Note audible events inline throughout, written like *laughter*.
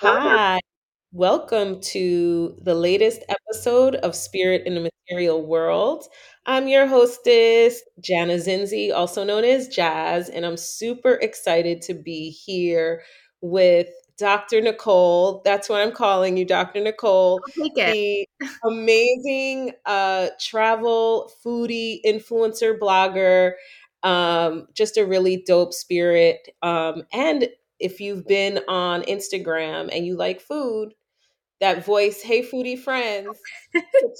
Hi, welcome to the latest episode of Spirit in the Material World. I'm your hostess, Jana Zinzi, also known as Jazz, and I'm super excited to be here with Dr. Nicole. That's what I'm calling you, Dr. Nicole, I'll take it. the amazing uh, travel foodie influencer blogger. Um, just a really dope spirit. Um, and if you've been on Instagram and you like food, that voice, "Hey foodie friends,"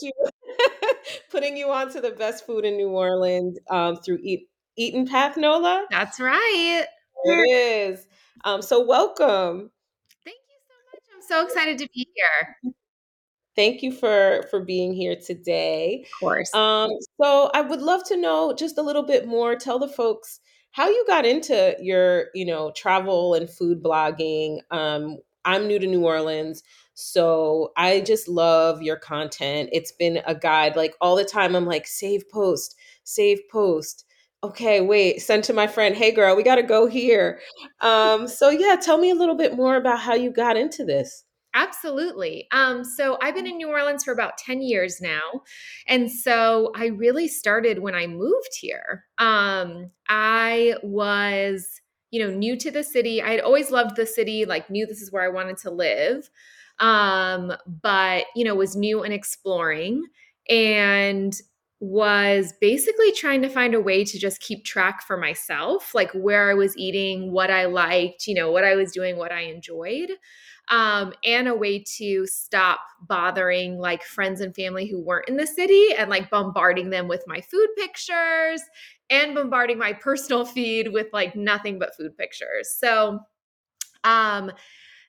you *laughs* putting you on to the best food in New Orleans um, through Eat Eaton Path Nola. That's right. It is. Um, so welcome. Thank you so much. I'm so excited to be here. Thank you for for being here today. Of course. Um, so I would love to know just a little bit more. Tell the folks how you got into your, you know, travel and food blogging. Um, I'm new to New Orleans, so I just love your content. It's been a guide like all the time. I'm like, save post, save post. Okay, wait, send to my friend, hey girl, we gotta go here. Um, so yeah, tell me a little bit more about how you got into this. Absolutely. Um, so I've been in New Orleans for about 10 years now. And so I really started when I moved here. Um, I was, you know, new to the city. I had always loved the city, like knew this is where I wanted to live. Um, but, you know, was new and exploring and was basically trying to find a way to just keep track for myself, like where I was eating, what I liked, you know, what I was doing, what I enjoyed um, and a way to stop bothering like friends and family who weren't in the city and like bombarding them with my food pictures and bombarding my personal *laughs* feed with like nothing but food pictures. So, um,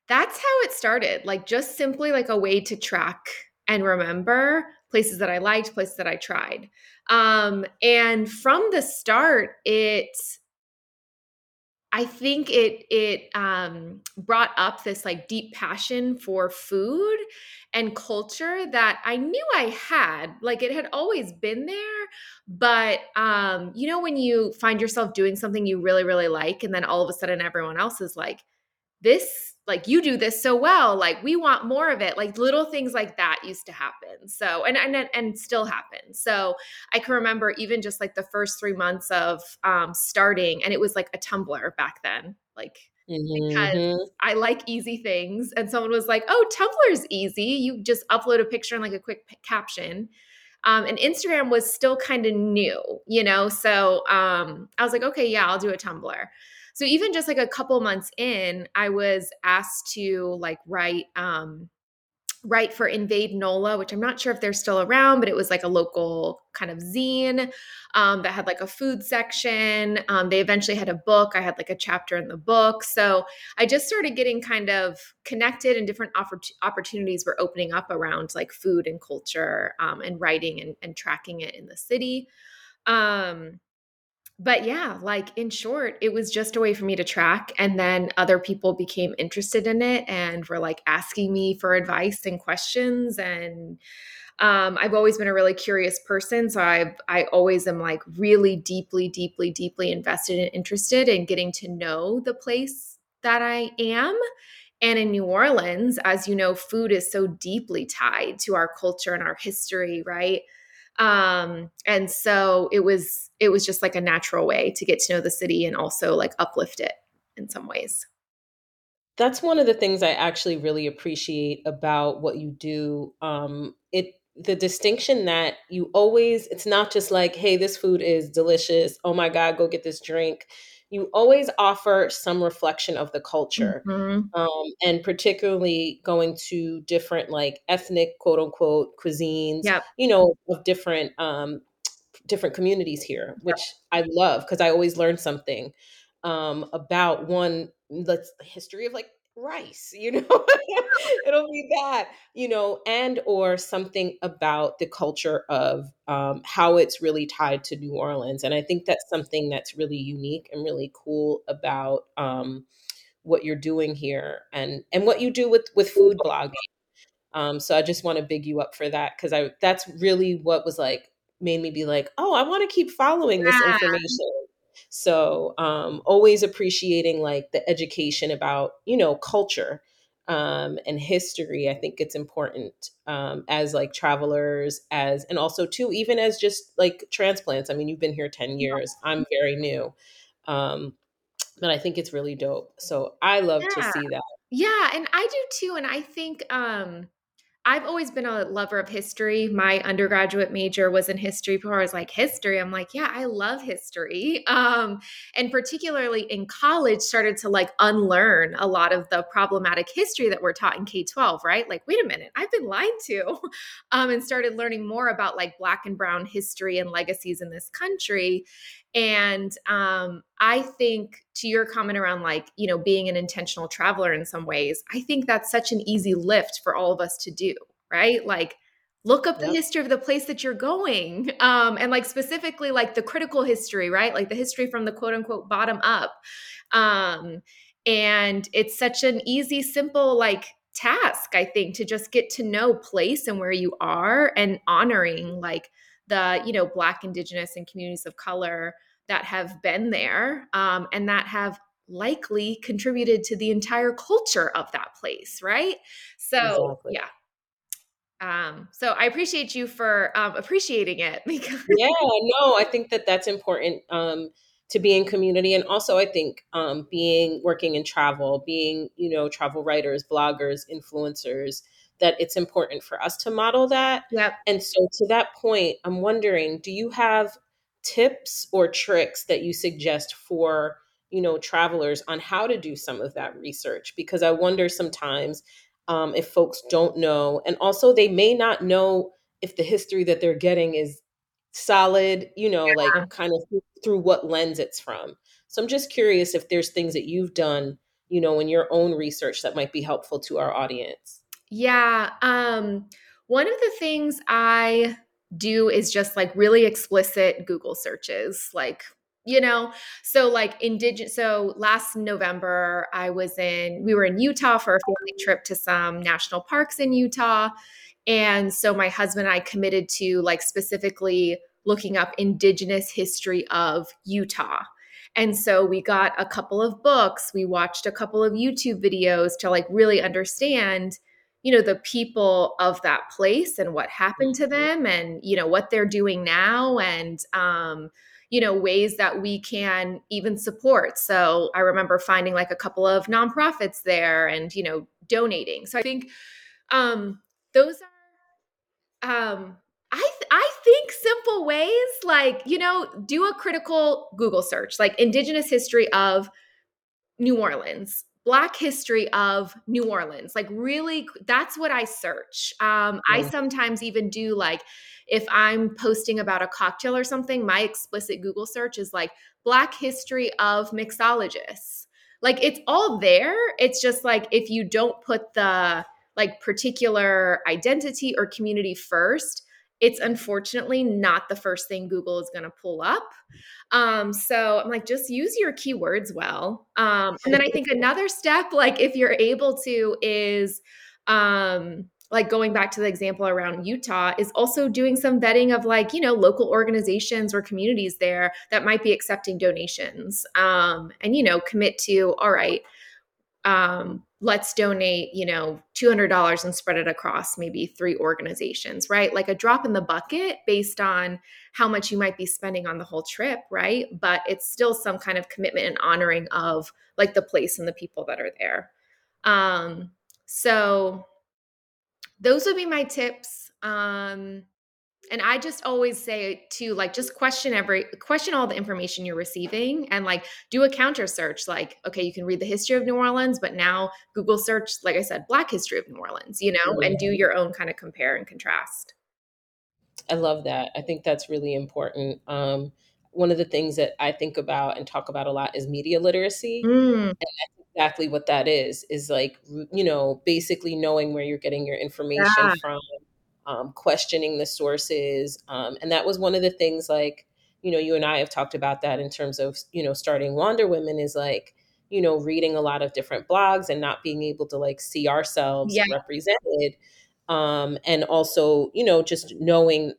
that's how it started. Like just simply like a way to track and remember places that I liked, places that I tried. Um, and from the start, it I think it it um, brought up this like deep passion for food and culture that I knew I had. Like it had always been there, but um, you know when you find yourself doing something you really really like, and then all of a sudden everyone else is like, "This like you do this so well like we want more of it like little things like that used to happen so and and and still happen so i can remember even just like the first three months of um starting and it was like a tumblr back then like because Mm-hmm. i like easy things and someone was like oh tumblr's easy you just upload a picture and like a quick p- caption um, and instagram was still kind of new you know so um, i was like okay yeah i'll do a tumblr so even just like a couple months in i was asked to like write um write for invade nola which i'm not sure if they're still around but it was like a local kind of zine um, that had like a food section. Um, they eventually had a book. I had like a chapter in the book. So i just started getting kind of connected and different oppor- opportunities were opening up around like food and culture um, and writing and, and tracking it in the city. Um, but yeah, like in short, it was just a way for me to track. And then other people became interested in it and were like asking me for advice and questions. And um, I've always been a really curious person. So I've I always am like really deeply, deeply, deeply invested and interested in getting to know the place that I am. And in New Orleans, as you know, food is so deeply tied to our culture and our history, right? Um and so it was it was just like a natural way to get to know the city and also like uplift it in some ways That's one of the things I actually really appreciate about what you do. Um, it the distinction that you always it's not just like, hey, this food is delicious. Oh my God, go get this drink. You always offer some reflection of the culture. hmm Um, and particularly going to different like ethnic quote unquote cuisines, yep you know, of different um different communities here, which I love because I always learn something um, about one the history of like rice, you know, *laughs* it'll be that, you know, and or something about the culture of um, how it's really tied to New Orleans, and I think that's something that's really unique and really cool about um, what you're doing here and and what you do with with food blogging. Um, so I just want to big you up for that because I that's really what was like made me be like, oh, I want to keep following this yeah. information. So um, always appreciating like the education about you know culture um, and history, I think it's important um, as like travelers, as and also too, even as just like transplants. I mean, you've been here ten years. I'm very new, um, but I think it's really dope. So I love to see that. Yeah, and I do too. And I think um I've always been a lover of history. My undergraduate major was in history. Before I was like, history. I'm like, yeah, I love history. Um, and particularly in college, started to like unlearn a lot of the problematic history that we're taught in K 12, right? Like, wait a minute, I've been lied to. *laughs* Um, and started learning more about like Black and Brown history and legacies in this country. And um, I think to your comment around like, you know, being an intentional traveler in some ways, I think that's such an easy lift for all of us to do, right? Like, look up the history of the place that you're going. *laughs* Um, and like specifically like the critical history, right? Like the history from the quote unquote bottom up. Um, and it's such an easy, simple, like task, I think, to just get to know place and where you are and honoring like the, you know, Black, Indigenous, and communities of color that have been there um, and that have likely contributed to the entire culture of that place, right? So, exactly. yeah. Um, so I appreciate you for um, appreciating it *laughs* because Yeah, no, I think that that's important um, to be in community, and also I think um, being working in travel, being you know travel writers, bloggers, influencers, that it's important for us to model that. yep, And so, to that point, I'm wondering, do you have tips or tricks that you suggest for you know travelers on how to do some of that research? Because I wonder sometimes um, if folks don't know, and also they may not know if the history that they're getting is solid, you know, like kind of through what lens it's from. So I'm just curious if there's things that you've done, you know, in your own research that might be helpful to our audience. Yeah. Um, one of the things I do is just like really explicit Google searches, like, you know, so like indigenous. So last November, I was in, we were in Utah for a family trip to some national parks in Utah. And so my husband and I committed to like specifically looking up indigenous history of Utah. And so we got a couple of books, we watched a couple of YouTube videos to like really understand you know the people of that place and what happened to Mhm. them and you know what they're doing now and um you know ways that we can even support. So i remember finding like a couple of nonprofits there and you know donating. So i think um those are um I th- I think simple ways like you know do a critical Google search like indigenous history of New Orleans, Black history of New Orleans. Like, really, that's what I search. Um, I sometimes even do like, if I'm posting about a cocktail or something, my explicit Google search is like Black history of mixologists. Like, it's all there. It's just like if you don't put the like particular identity or community first, it's unfortunately not the first thing Google is going to pull up. Um, so I'm like, just use your keywords well. Um, and then I think *laughs* another step, like if you're able to, is um, like going back to the example around Utah, is also doing some vetting of like, you know, local organizations or communities there that might be accepting donations. Um, and, you know, commit to, all right, um, let's donate, you know, $200 and spread it across maybe three organizations, right? Like a drop in the bucket based on how much you might be spending on the whole trip, right? But it's still some kind of commitment and honoring of like the place and the people that are there. Um, so those would be my tips. Um, and I just always say to like just question every question all the information you're receiving and like do a counter search. Like, okay, you can read the history of New Orleans, but now Google search, like I said, Black history of New Orleans, you know, and do your own kind of compare and contrast. I love that. I think that's really important. Um, one of the things that I think about and talk about a lot is media literacy. Mm, And that's exactly what that is, is like, you know, basically knowing where you're getting your information yeah. from, um, questioning the sources. Um, and that was one of the things like, you know, you and I have talked about that in terms of, you know, starting Wander Women is like, you know, reading a lot of different blogs and not being able to like see ourselves Yeah. represented. Um, and also, you know, just knowing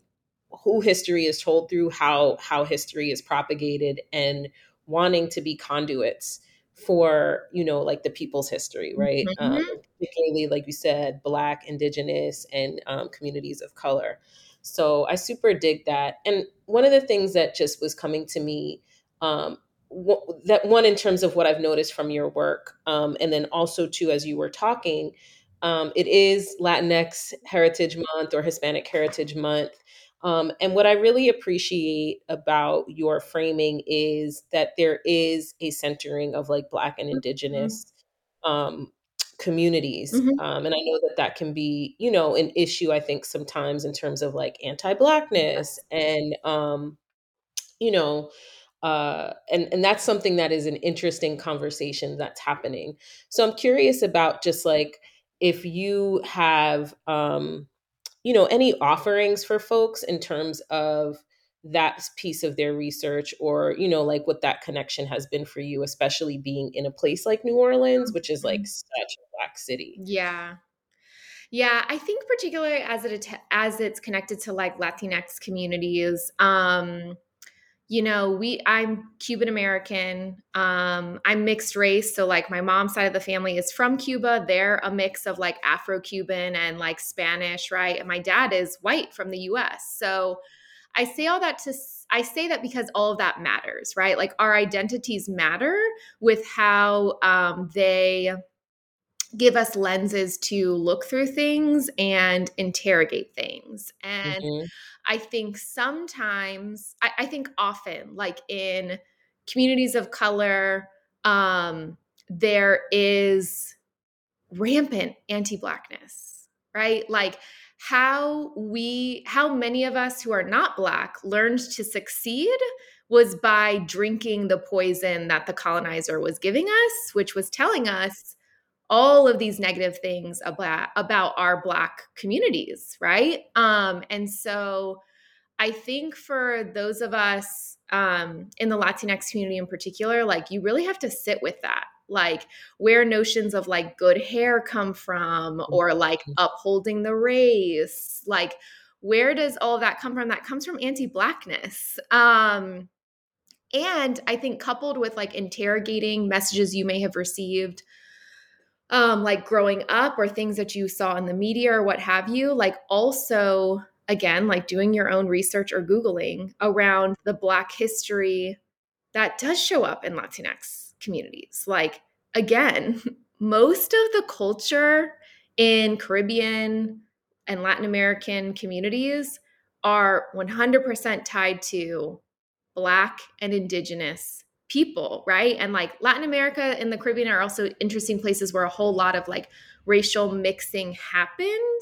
who history is told through, how how history is propagated, and wanting to be conduits for you know like the people's history right? Um, Mhm. particularly like you said black indigenous and um, communities of color. So i super dig that. And one of the things that just was coming to me um, w- that one in terms of what i've noticed from your work um, and then also too as you were talking um, it is latinx heritage month or hispanic heritage month um, and what I really appreciate about your framing is that there is a centering of like Black and Mhm. Indigenous um, communities. Mhm. Um, and I know that that can be, you know, an issue, I think, sometimes in terms of like anti Blackness and, um, you know, uh, and and that's something that is an interesting conversation that's happening. So I'm curious about just like if you have um, you know, any offerings for folks in terms of that piece of their research or, you know, like what that connection has been for you, especially being in a place like New Orleans, which is like Mhm. such a black city. Yeah. Yeah, I think particularly as it as it's connected to like Latinx communities, um, you know, we I'm Cuban American. Um, I'm mixed race, so like my mom's side of the family is from Cuba. They're a mix of like Afro-Cuban and like Spanish, right? And my dad is white from the US. So I say all that to I say that because all of that matters, right? Like our identities matter with how um, they give us lenses to look through things and interrogate things. And Mhm. I think sometimes, I, I think often, like in communities of color, um, there is rampant anti-blackness, right? Like how we, how many of us who are not black learned to succeed was by drinking the poison that the colonizer was giving us, which was telling us all of these negative things about about our black communities right? Um and so i think for those of us um in the latinx community in particular like you really have to sit with that like where notions of like good hair come from or like upholding the race like where does all of that come from? That comes from anti-blackness. Um and i think coupled with like interrogating messages you may have received um, like growing up or things that you saw in the media or what have you, like also, again, like doing your own research or Googling around the Black history that does show up in Latinx communities. Like, again, *laughs* most of the culture in Caribbean and Latin American communities are 100% tied to Black and Indigenous people, right? And like Latin America and the Caribbean are also interesting places where a whole lot of like racial mixing happened.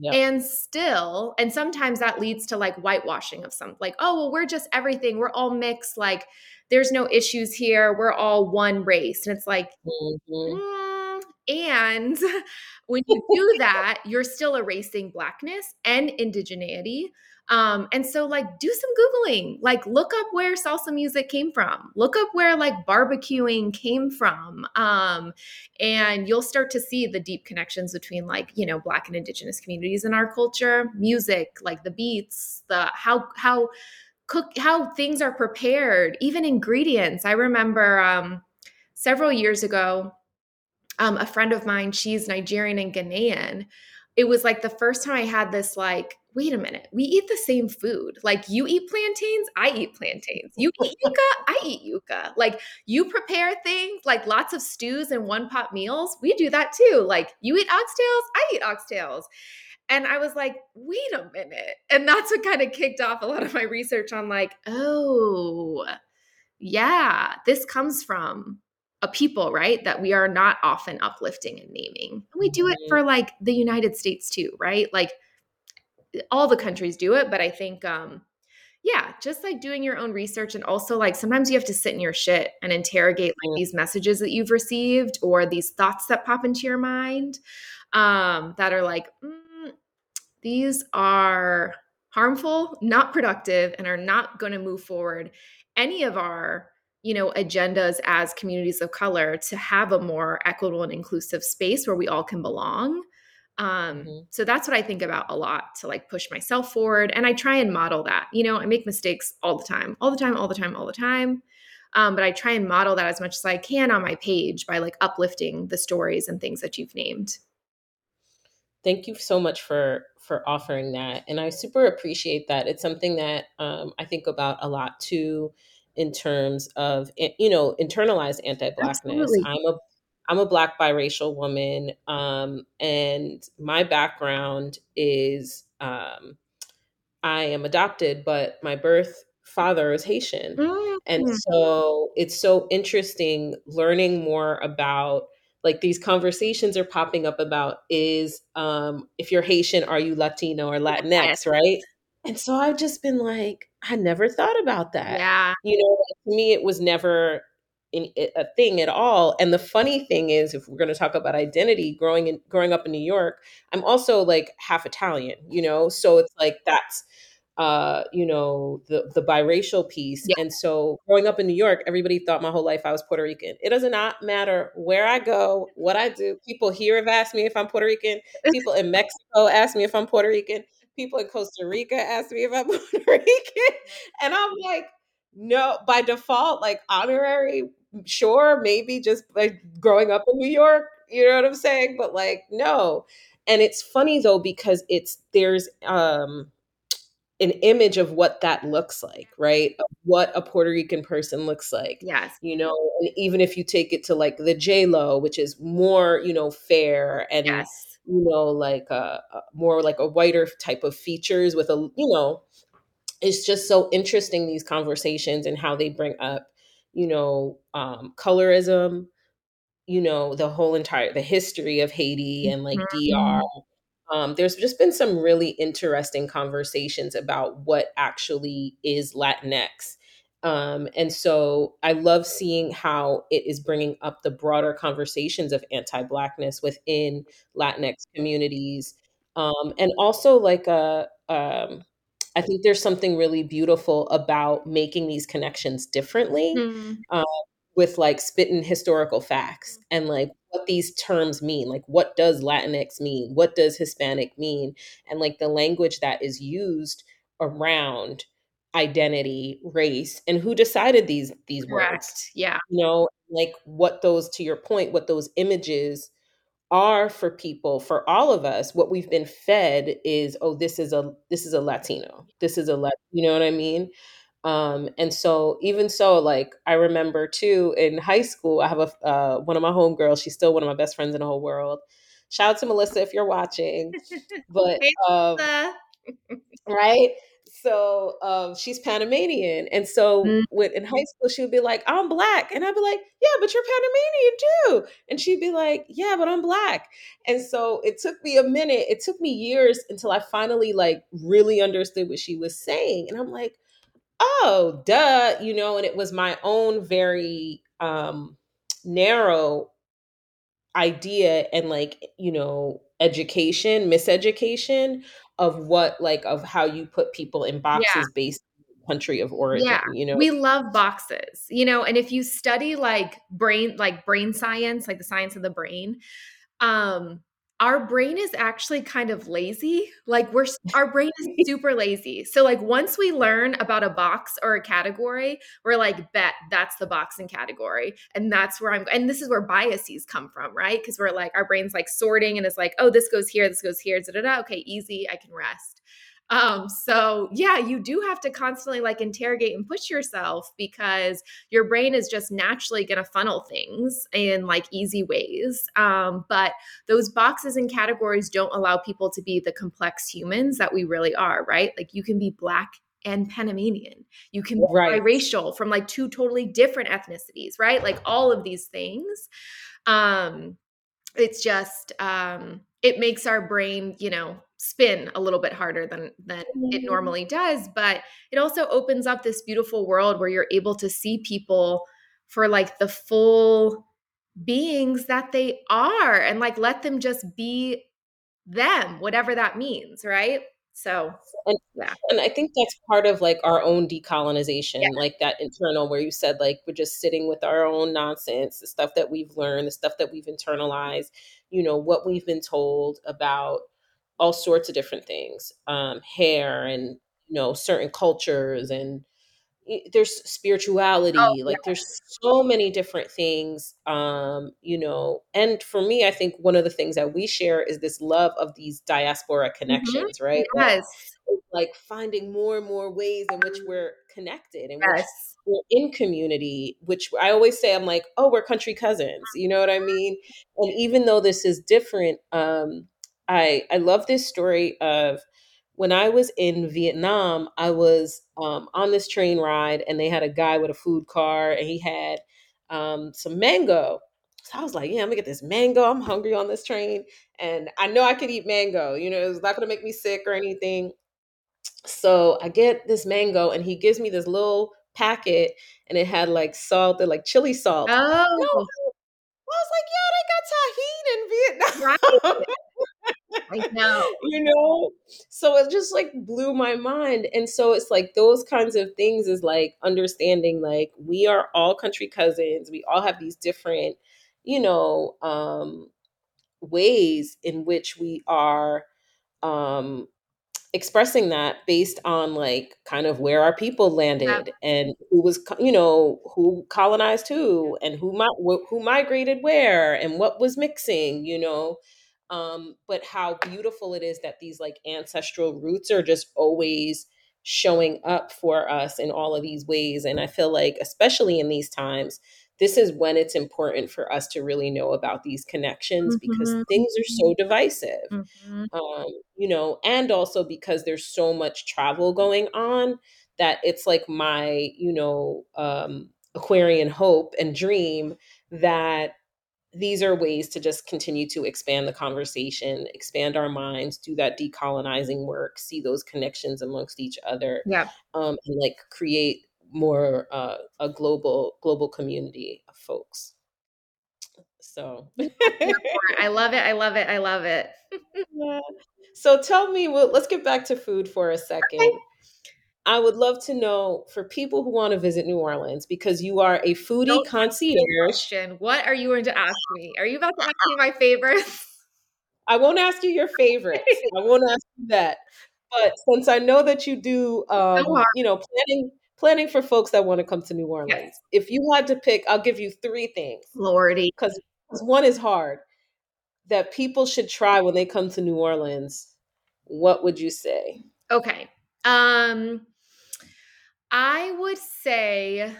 Yep. And still, and sometimes that leads to like whitewashing of some, like, oh, well, we're just everything. We're all mixed. Like, there's no issues here. We're all one race. And it's like, Mhm. Mm, and *laughs* when you do that, you're still erasing blackness and indigeneity. Um, and so, like, do some Googling. Like, look up where salsa music came from. Look up where, like, barbecuing came from. Um, and you'll start to see the deep connections between, like, you know, Black and Indigenous communities in our culture, music, like the beats, the how, how, cook, how things are prepared, even ingredients. I remember um, several years ago, um, a friend of mine, she's Nigerian and Ghanaian. It was like the first time I had this, like, wait a minute, we eat the same food. Like, you eat plantains, I eat plantains. You eat *laughs* yuca, I eat yuca. Like, you prepare things like lots of stews and one pot meals. We do that too. Like, you eat oxtails, I eat oxtails. And I was like, wait a minute. And that's what kind of kicked off a lot of my research on, like, oh, yeah, this comes from a people, right? That we are not often uplifting and naming. And we do it Mhm. for like the United States too, right? Like all the countries do it, but I think um yeah, just like doing your own research and also like sometimes you have to sit in your shit and interrogate like these messages that you've received or these thoughts that pop into your mind um that are like mm, these are harmful, not productive, and are not going to move forward. Any of our you know agendas as communities of color to have a more equitable and inclusive space where we all can belong um Mhm. so that's what i think about a lot to like push myself forward and i try and model that you know i make mistakes all the time all the time all the time all the time Um, but I try and model that as much as I can on my page by like uplifting the stories and things that you've named. Thank you so much for for offering that, and I super appreciate that. It's something that um, I think about a lot too, in terms of eh, you know internalized anti-blackness. Absolutely. I'm a I'm a black biracial woman, um, and my background is um, I am adopted, but my birth father is Haitian. And Mm, so it's so interesting learning more about like these conversations are popping up about is um if you're Haitian, are you Latino or. Latinx, right? And so I've just been like, I never thought about that. Yeah. You know, to me it was never in, a thing at all. And the funny thing is, if we're going to talk about identity, growing in growing up in New York, I'm also like half Italian, you know, so it's like that's uh, you know, the the biracial piece. Yeah. And so growing up in New York, everybody thought my whole life I was Puerto Rican. It does not matter where I go, what I do. People here have asked me if I'm Puerto Rican. People in Mexico ask me if I'm Puerto Rican. People in Costa Rica ask me if I'm *laughs* Puerto Rican. And I'm like, no, by default, like honorary, sure, maybe just like growing up in New York, you know what I'm saying? But like, no. And it's funny though, because it's there's um an image of what that looks like, right? Of what a Puerto Rican person looks like, Yes. you know, and even if you take it to like the J Lo, which is more, you know, fair and Yes. you know, like a, a more like a whiter type of features with a, you know, it's just so interesting these conversations and how they bring up, you know, um, colorism, you know, the whole entire the history of Haiti and like DR Mhm. um, there's just been some really interesting conversations about what actually is Latinx. Um, and so I love seeing how it is bringing up the broader conversations of anti Blackness within Latinx communities. Um, and also, like, a, um, I think there's something really beautiful about making these connections differently. Mhm. Um, with like spitting historical facts and like what these terms mean. Like, what does Latinx mean? What does Hispanic mean? And like the language that is used around identity, race, and who decided these these words. Yeah. You know, like what those to your point, what those images are for people, for all of us, what we've been fed is, oh, this is a this is a Latino. This is a Lat you know what I mean? Um, and so even so, like I remember too in high school, I have a uh, one of my homegirls. She's still one of my best friends in the whole world. Shout out to Melissa if you're watching. *laughs* But um, *laughs* right, so um, she's Panamanian, and so Mm, in high school she would be like, "I'm black," and I'd be like, "Yeah, but you're Panamanian too," and she'd be like, "Yeah, but I'm black." And so it took me a minute. It took me years until I finally like really understood what she was saying, and I'm like oh, duh, you know, and it was my own very um narrow idea and like, you know, education, miseducation of what like of how you put people in Yeah. boxes based on country of origin Yeah. you know? We love boxes, you know, and if you study like brain like brain science, like the science of the brain, um, our brain is actually kind of lazy. Like we're *laughs* our brain is super lazy. So, like, once we learn about a box or a category, we're like, "Bet, that's the box and category, and that's where I'm" and this is where biases come from, right? Because we're like our brain's, like, sorting and it's like, "Oh, this goes here, this goes here, da, da, da. Okay, easy, I can rest." Um, so yeah, you do have to constantly, like, interrogate and push yourself because your brain is just naturally gonna funnel things in, like, easy ways, um, but those boxes and categories don't allow people to be the complex humans that we really are, right? Like you can be black and Panamanian. You can be Right. biracial from like two totally different ethnicities, right? Like all of these things. Um, it's just um, it makes our brain, you know, spin a little bit harder than than it Mhm. normally does, but it also opens up this beautiful world where you're able to see people for like the full beings that they are and like let them just be them, whatever that means, right? So, And yeah. and I think that's part of like our own decolonization, Yeah. like that internal where you said like we're just sitting with our own nonsense, the stuff that we've learned, the stuff that we've internalized, you know, what we've been told about all sorts of different things, um, hair and you know, certain cultures and there's spirituality Oh, like yes. there's so many different things um you know and for me i think one of the things that we share is this love of these diaspora Mhm. connections right that Yes. is like finding more and more ways in which we're connected which Yes. we're in community which i always say i'm like oh we're country cousins you know what i mean and even though this is different um i i love this story of when I was in Vietnam, I was um, on this train ride, and they had a guy with a food car, and he had um, some mango. So I was like, "Yeah, I'm gonna get this mango. I'm hungry on this train, and I know I could eat mango. You know, it's not gonna make me sick or anything." So I get this mango, and he gives me this little packet, and it had like salt, like chili salt. I Oh, I was like, "Yo, they got Tajín right. in Vietnam." *laughs* I know. *laughs* you know? So it just like blew my mind and so it's like those kinds of things is like understanding like we are all country cousins we all have these different you know um ways in which we are um expressing that based on like kind of where our people landed and who was you know who colonized who and who mi- who migrated where and what was mixing you know um but how beautiful it is that these like ancestral roots are just always showing up for us in all of these ways and i feel like especially in these times this is when it's important for us to really know about these connections because Mhm. things are so divisive Mhm. um, you know, and also because there's so much travel going on that it's like my, you know, um, Aquarian hope and dream that these are ways to just continue to expand the conversation, expand our minds, do that decolonizing work, see those connections amongst each other, Yep. um, and like create more uh, a global global community of folks. So. I'm here for it. I love it. I love it. I love it. Yeah. So tell me, well, let's get back to food for a Okay. I would love to know for people who want to visit New Orleans because you are a foodie Don't ask me a concierge. question. What are you going to ask me? Are you about to ask me my favorites? I won't ask you your favorites. *laughs* I won't ask you that. But since I know that you do, um, harm. you know, planning planning for folks that want to come to New Yes. Orleans. If you had to pick, I'll give you three things Lordy. because one is hard that people should try when they come to New Orleans. What would you say? Okay. Um I would say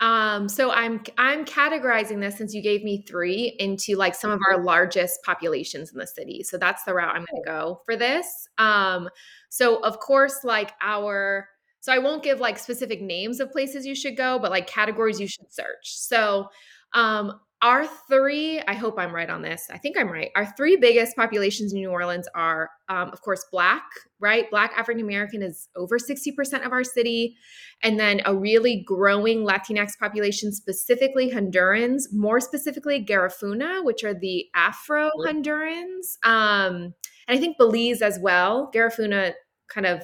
um so I'm I'm categorizing this since you gave me 3 into like some of our largest populations in the city. So that's the route I'm going to go for this. Um so of course like our so I won't give like specific names of places you should go, but like categories you should search. So um our three, I hope I'm right on this. I think I'm right. Our three biggest populations in New Orleans are, um, of course, Black, right? Black African American is over 60% of our city and then a really growing Latinx population, specifically Hondurans, more specifically Garifuna, which are the Afro Hondurans, um, and I think Belize as well. Garifuna kind of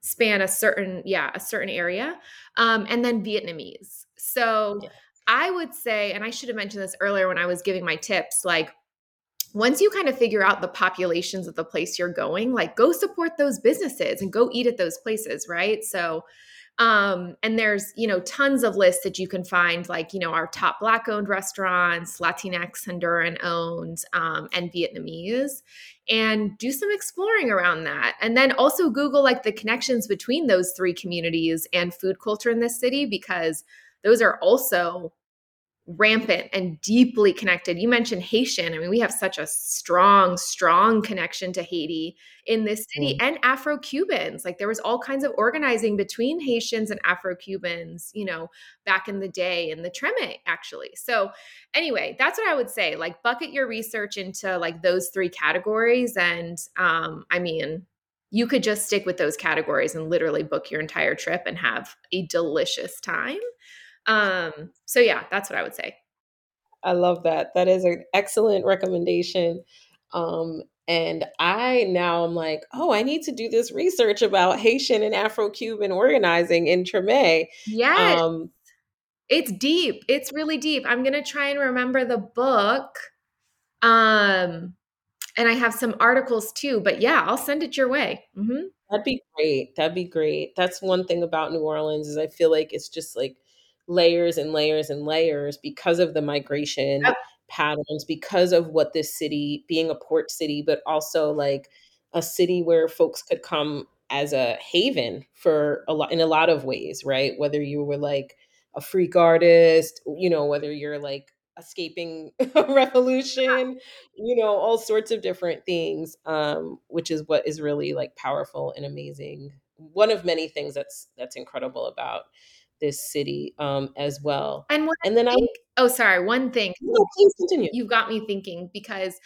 span a certain, yeah, a certain area, um, and then Vietnamese. So Yeah. I would say, and I should have mentioned this earlier when I was giving my tips, like once you kind of figure out the populations of the place you're going, like go support those businesses and go eat at those places, right? So um, and there's, you know, tons of lists that you can find, like, you know, our top Black owned restaurants, Latinx, Honduran owned, um, and Vietnamese, and do some exploring around that. And then also Google like the connections between those three communities and food culture in this city, because those are also rampant and deeply connected. You mentioned Haitian. I mean, we have such a strong, strong connection to Haiti in this city Mm. and Afro Cubans. Like there was all kinds of organizing between Haitians and Afro Cubans, you know, back in the day in the Treme, actually. So, anyway, that's what I would say. Like, bucket your research into like those three categories. And um, I mean, you could just stick with those categories and literally book your entire trip and have a delicious time. Um, so yeah, that's what I would say. I love that. That is an excellent recommendation. Um, and I now I'm like, oh, I need to do this research about Haitian and Afro Cuban organizing in Treme. Yes, Um, it's deep. It's really deep. I'm gonna try and remember the book. Um, and I have some articles too. But yeah, I'll send it your way. Mm-hmm. That'd be great. That'd be great. That's one thing about New Orleans is I feel like it's just like layers and layers and layers because of the migration Yep. patterns, because of what this city being a port city, but also like a city where folks could come as a haven for a lot in a lot of ways, right? Whether you were like a freak artist, you know, whether you're like escaping *laughs* a revolution, you know, all sorts of different things, um, which is what is really like powerful and amazing. One of many things that's that's incredible about this city um, as well. And what And then I I oh, sorry, one thing. no, please continue. You've got me thinking because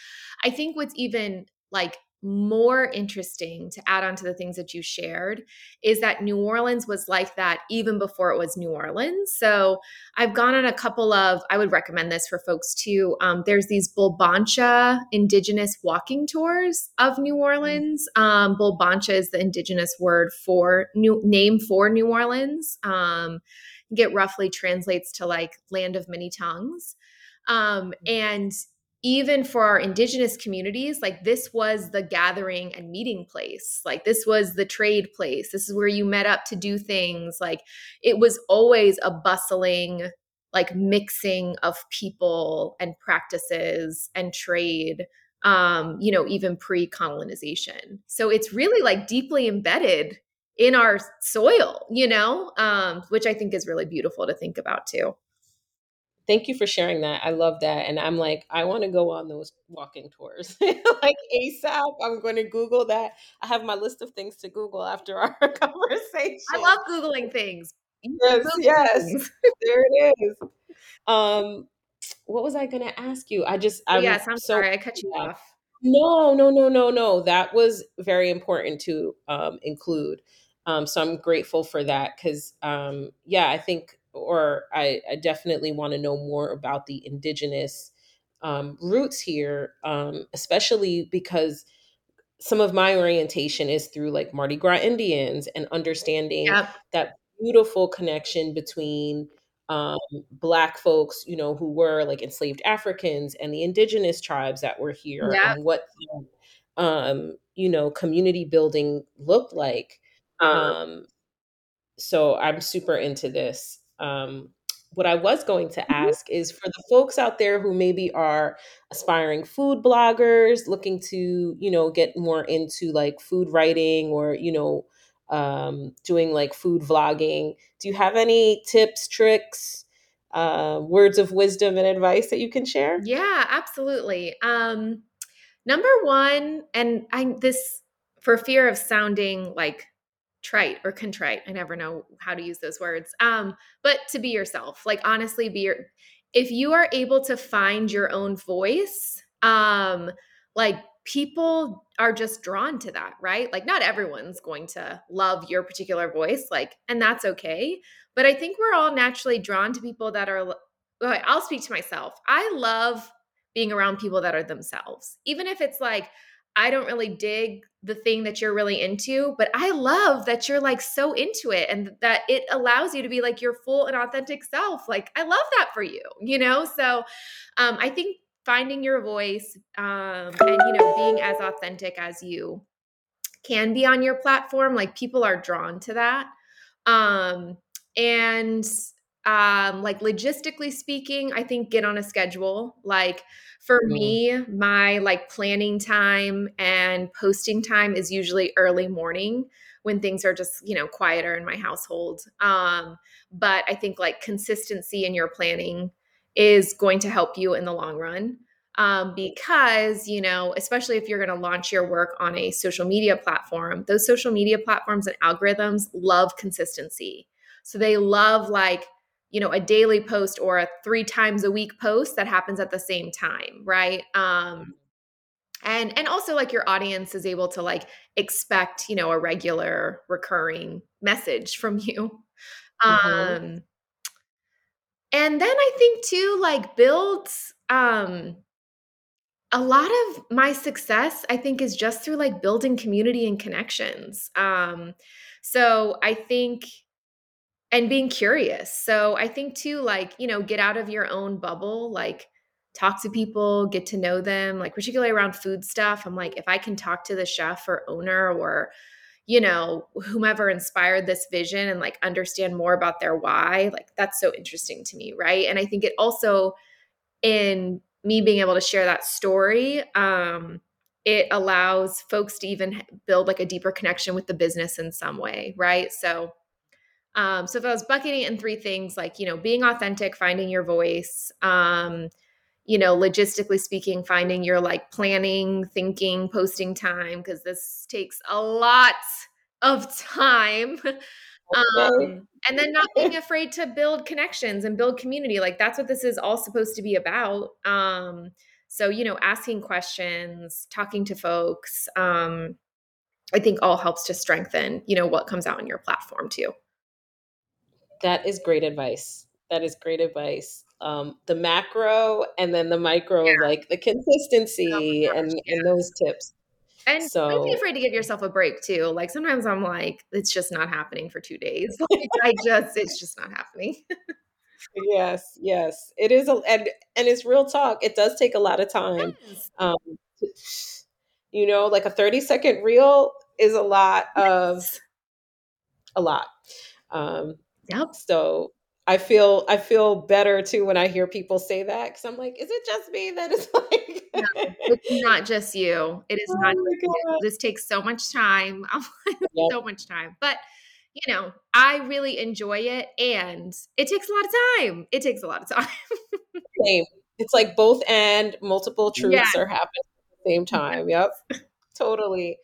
I think what's even like more interesting to add on to the things that you shared is that New Orleans was like that even before it was New Orleans. So I've gone on a couple of, I would recommend this for folks too. Um, there's these Bulbancha indigenous walking tours of New Orleans. Um, Bulbancha is the indigenous word for new name for New Orleans. Um, get roughly translates to like land of many tongues. Um, and even for our indigenous communities, like this was the gathering and meeting place. Like this was the trade place. This is where you met up to do things. Like it was always a bustling, like mixing of people and practices and trade um you know even pre-colonization so it's really like deeply embedded in our soil you know um which i think is really beautiful to think about too Thank you for sharing that. I love that. And I'm like, I want to go on those walking tours *laughs* like ASAP. I'm going to Google that. I have my list of things to Google after our *laughs* conversation. i love googling things Yes, Google yes. things. *laughs* There it is. Um, what was I going to ask you? I just, Oh, I'm yes i'm so, sorry i cut you off No, no, no, no, no. That was very important to um, include. Um, so I'm grateful for that because, um, yeah, I think, or I, I definitely want to know more about the indigenous um, roots here, um, especially because some of my orientation is through like Mardi Gras Indians and understanding yep that beautiful connection between um, Black folks, you know, who were like enslaved Africans and the indigenous tribes that were here yep and what, um, you know, community building looked like. Um, so I'm super into this. Um, what I was going to Mhm. ask is for the folks out there who maybe are aspiring food bloggers, looking to, you know, get more into like food writing or, you know, um, doing like food vlogging. Do you have any tips, tricks, uh, words of wisdom and advice that you can share? Yeah, absolutely. Um, number one, and I this for fear of sounding like trite or contrite. I never know how to use those words. Um, but to be yourself, like honestly, be your. If you are able to find your own voice, um, like people are just drawn to that, right? Like not everyone's going to love your particular voice, like, and that's okay. But I think we're all naturally drawn to people that are I'll speak to myself. I love being around people that are themselves. Even if it's like, I don't really dig the thing that you're really into, but I love that you're like so into it and that it allows you to be like your full and authentic self. Like, I love that for you, you know? So um, I think finding your voice um, and, you know, being as authentic as you can be on your platform, like people are drawn to that. Um, and um, like logistically speaking, I think get on a schedule. Like for Mm, me, my like planning time and posting time is usually early morning when things are just, you know, quieter in my household. Um, but I think like consistency in your planning is going to help you in the long run. Um, because, you know, especially if you're going to launch your work on a social media platform, those social media platforms and algorithms love consistency. So they love like, you know, a daily post or a three times a week post that happens at the same time, right? Um, and and also like your audience is able to like expect, you know, a regular recurring message from *laughs* you. mhm, Um, and then I think too, like builds um a lot of my success i think is just through like building community and connections um so i think and being curious so i think too like you know get out of your own bubble like talk to people, get to know them, like particularly around food stuff. I'm like, if I can talk to the chef or owner or you know, whomever inspired this vision and like understand more about their why, like that's so interesting to me, right? And I think it also in me being able to share that story, um, it allows folks to even build like a deeper connection with the business in some way, right? So um, so if I was bucketing it in three things, like, you know, being authentic, finding your voice, um, you know, logistically speaking, finding your like planning, thinking, posting time, because this takes a lot of time. *laughs* Um, and then not being afraid to build connections and build community. Like that's what this is all supposed to be about. Um, so, you know, asking questions, talking to folks, um, I think all helps to strengthen, you know, what comes out on your platform too. That is great advice. That is great advice. Um, the macro and then the micro, yeah. like the consistency oh and, and those tips. And so, don't be afraid to give yourself a break too. Like sometimes I'm like, it's just not happening for two days. *laughs* Like, I just, it's just not happening. yes, yes, it is, a, and and it's real talk. It does take a lot of time. Yes. Um, you know, like a 30 second reel is a lot of a lot. Um, Yep. So I feel I feel better too when I hear people say that because I'm like, is it just me that is *laughs* like? no, it's not just you. It is oh not. This takes so much time. *laughs* Yep. so much time, but you know, I really enjoy it, and it takes a lot of time. It takes a lot of time. *laughs* Same. It's like both and multiple truths yeah. are happening at the same time. Yep. totally.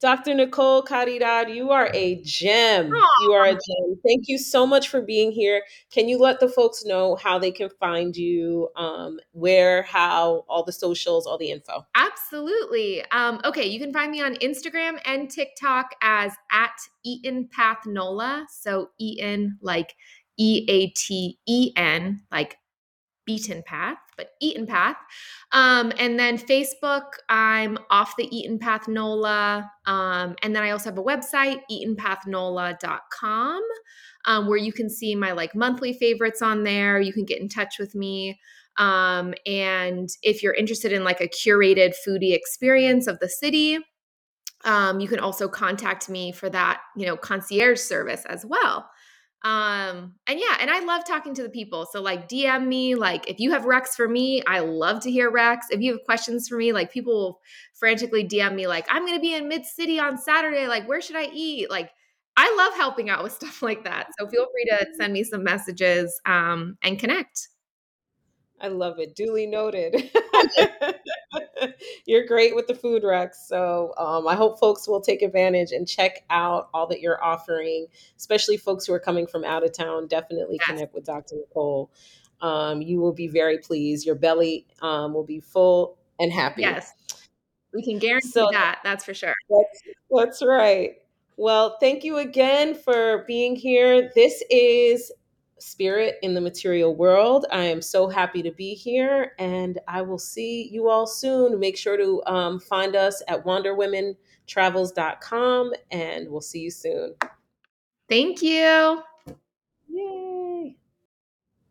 Dr. Nicole Caridad, you are a gem. Aww. You are a gem. Thank you so much for being here. Can you let the folks know how they can find you, um, where, how, all the socials, all the info? Absolutely. Um, okay, you can find me on Instagram and TikTok as at Eaten Path Nola. So Eaten like E A T E N, like beaten path, but Eaten Path. Um, and then Facebook, I'm off the Eaten Path NOLA. Um, and then I also have a website, eatenpathnola.com, um, where you can see my like monthly favorites on there. You can get in touch with me. Um, and if you're interested in like a curated foodie experience of the city, um, you can also contact me for that, you know, concierge service as well. Um, and yeah, and I love talking to the people. So like DM me, like if you have recs for me, I love to hear recs. If you have questions for me, like people will frantically DM me, like, I'm gonna be in mid city on Saturday, like where should I eat? Like I love helping out with *laughs* stuff like that. So feel free to send me some messages um, and connect. I love it. Duly noted. *laughs* you're great with the food recs. So um, I hope folks will take advantage and check out all that you're offering, especially folks who are coming from out of town. Definitely yes. connect with Dr. Nicole. Um, you will be very pleased. Your belly um, will be full and happy. Yes. We can guarantee so, that. That's for sure. That's, that's right. Well, thank you again for being here. This is spirit in the material world. I am so happy to be here, and I will see you all soon. Make sure to um, find us at wanderwomentravels.com, and we'll see you soon. Thank you.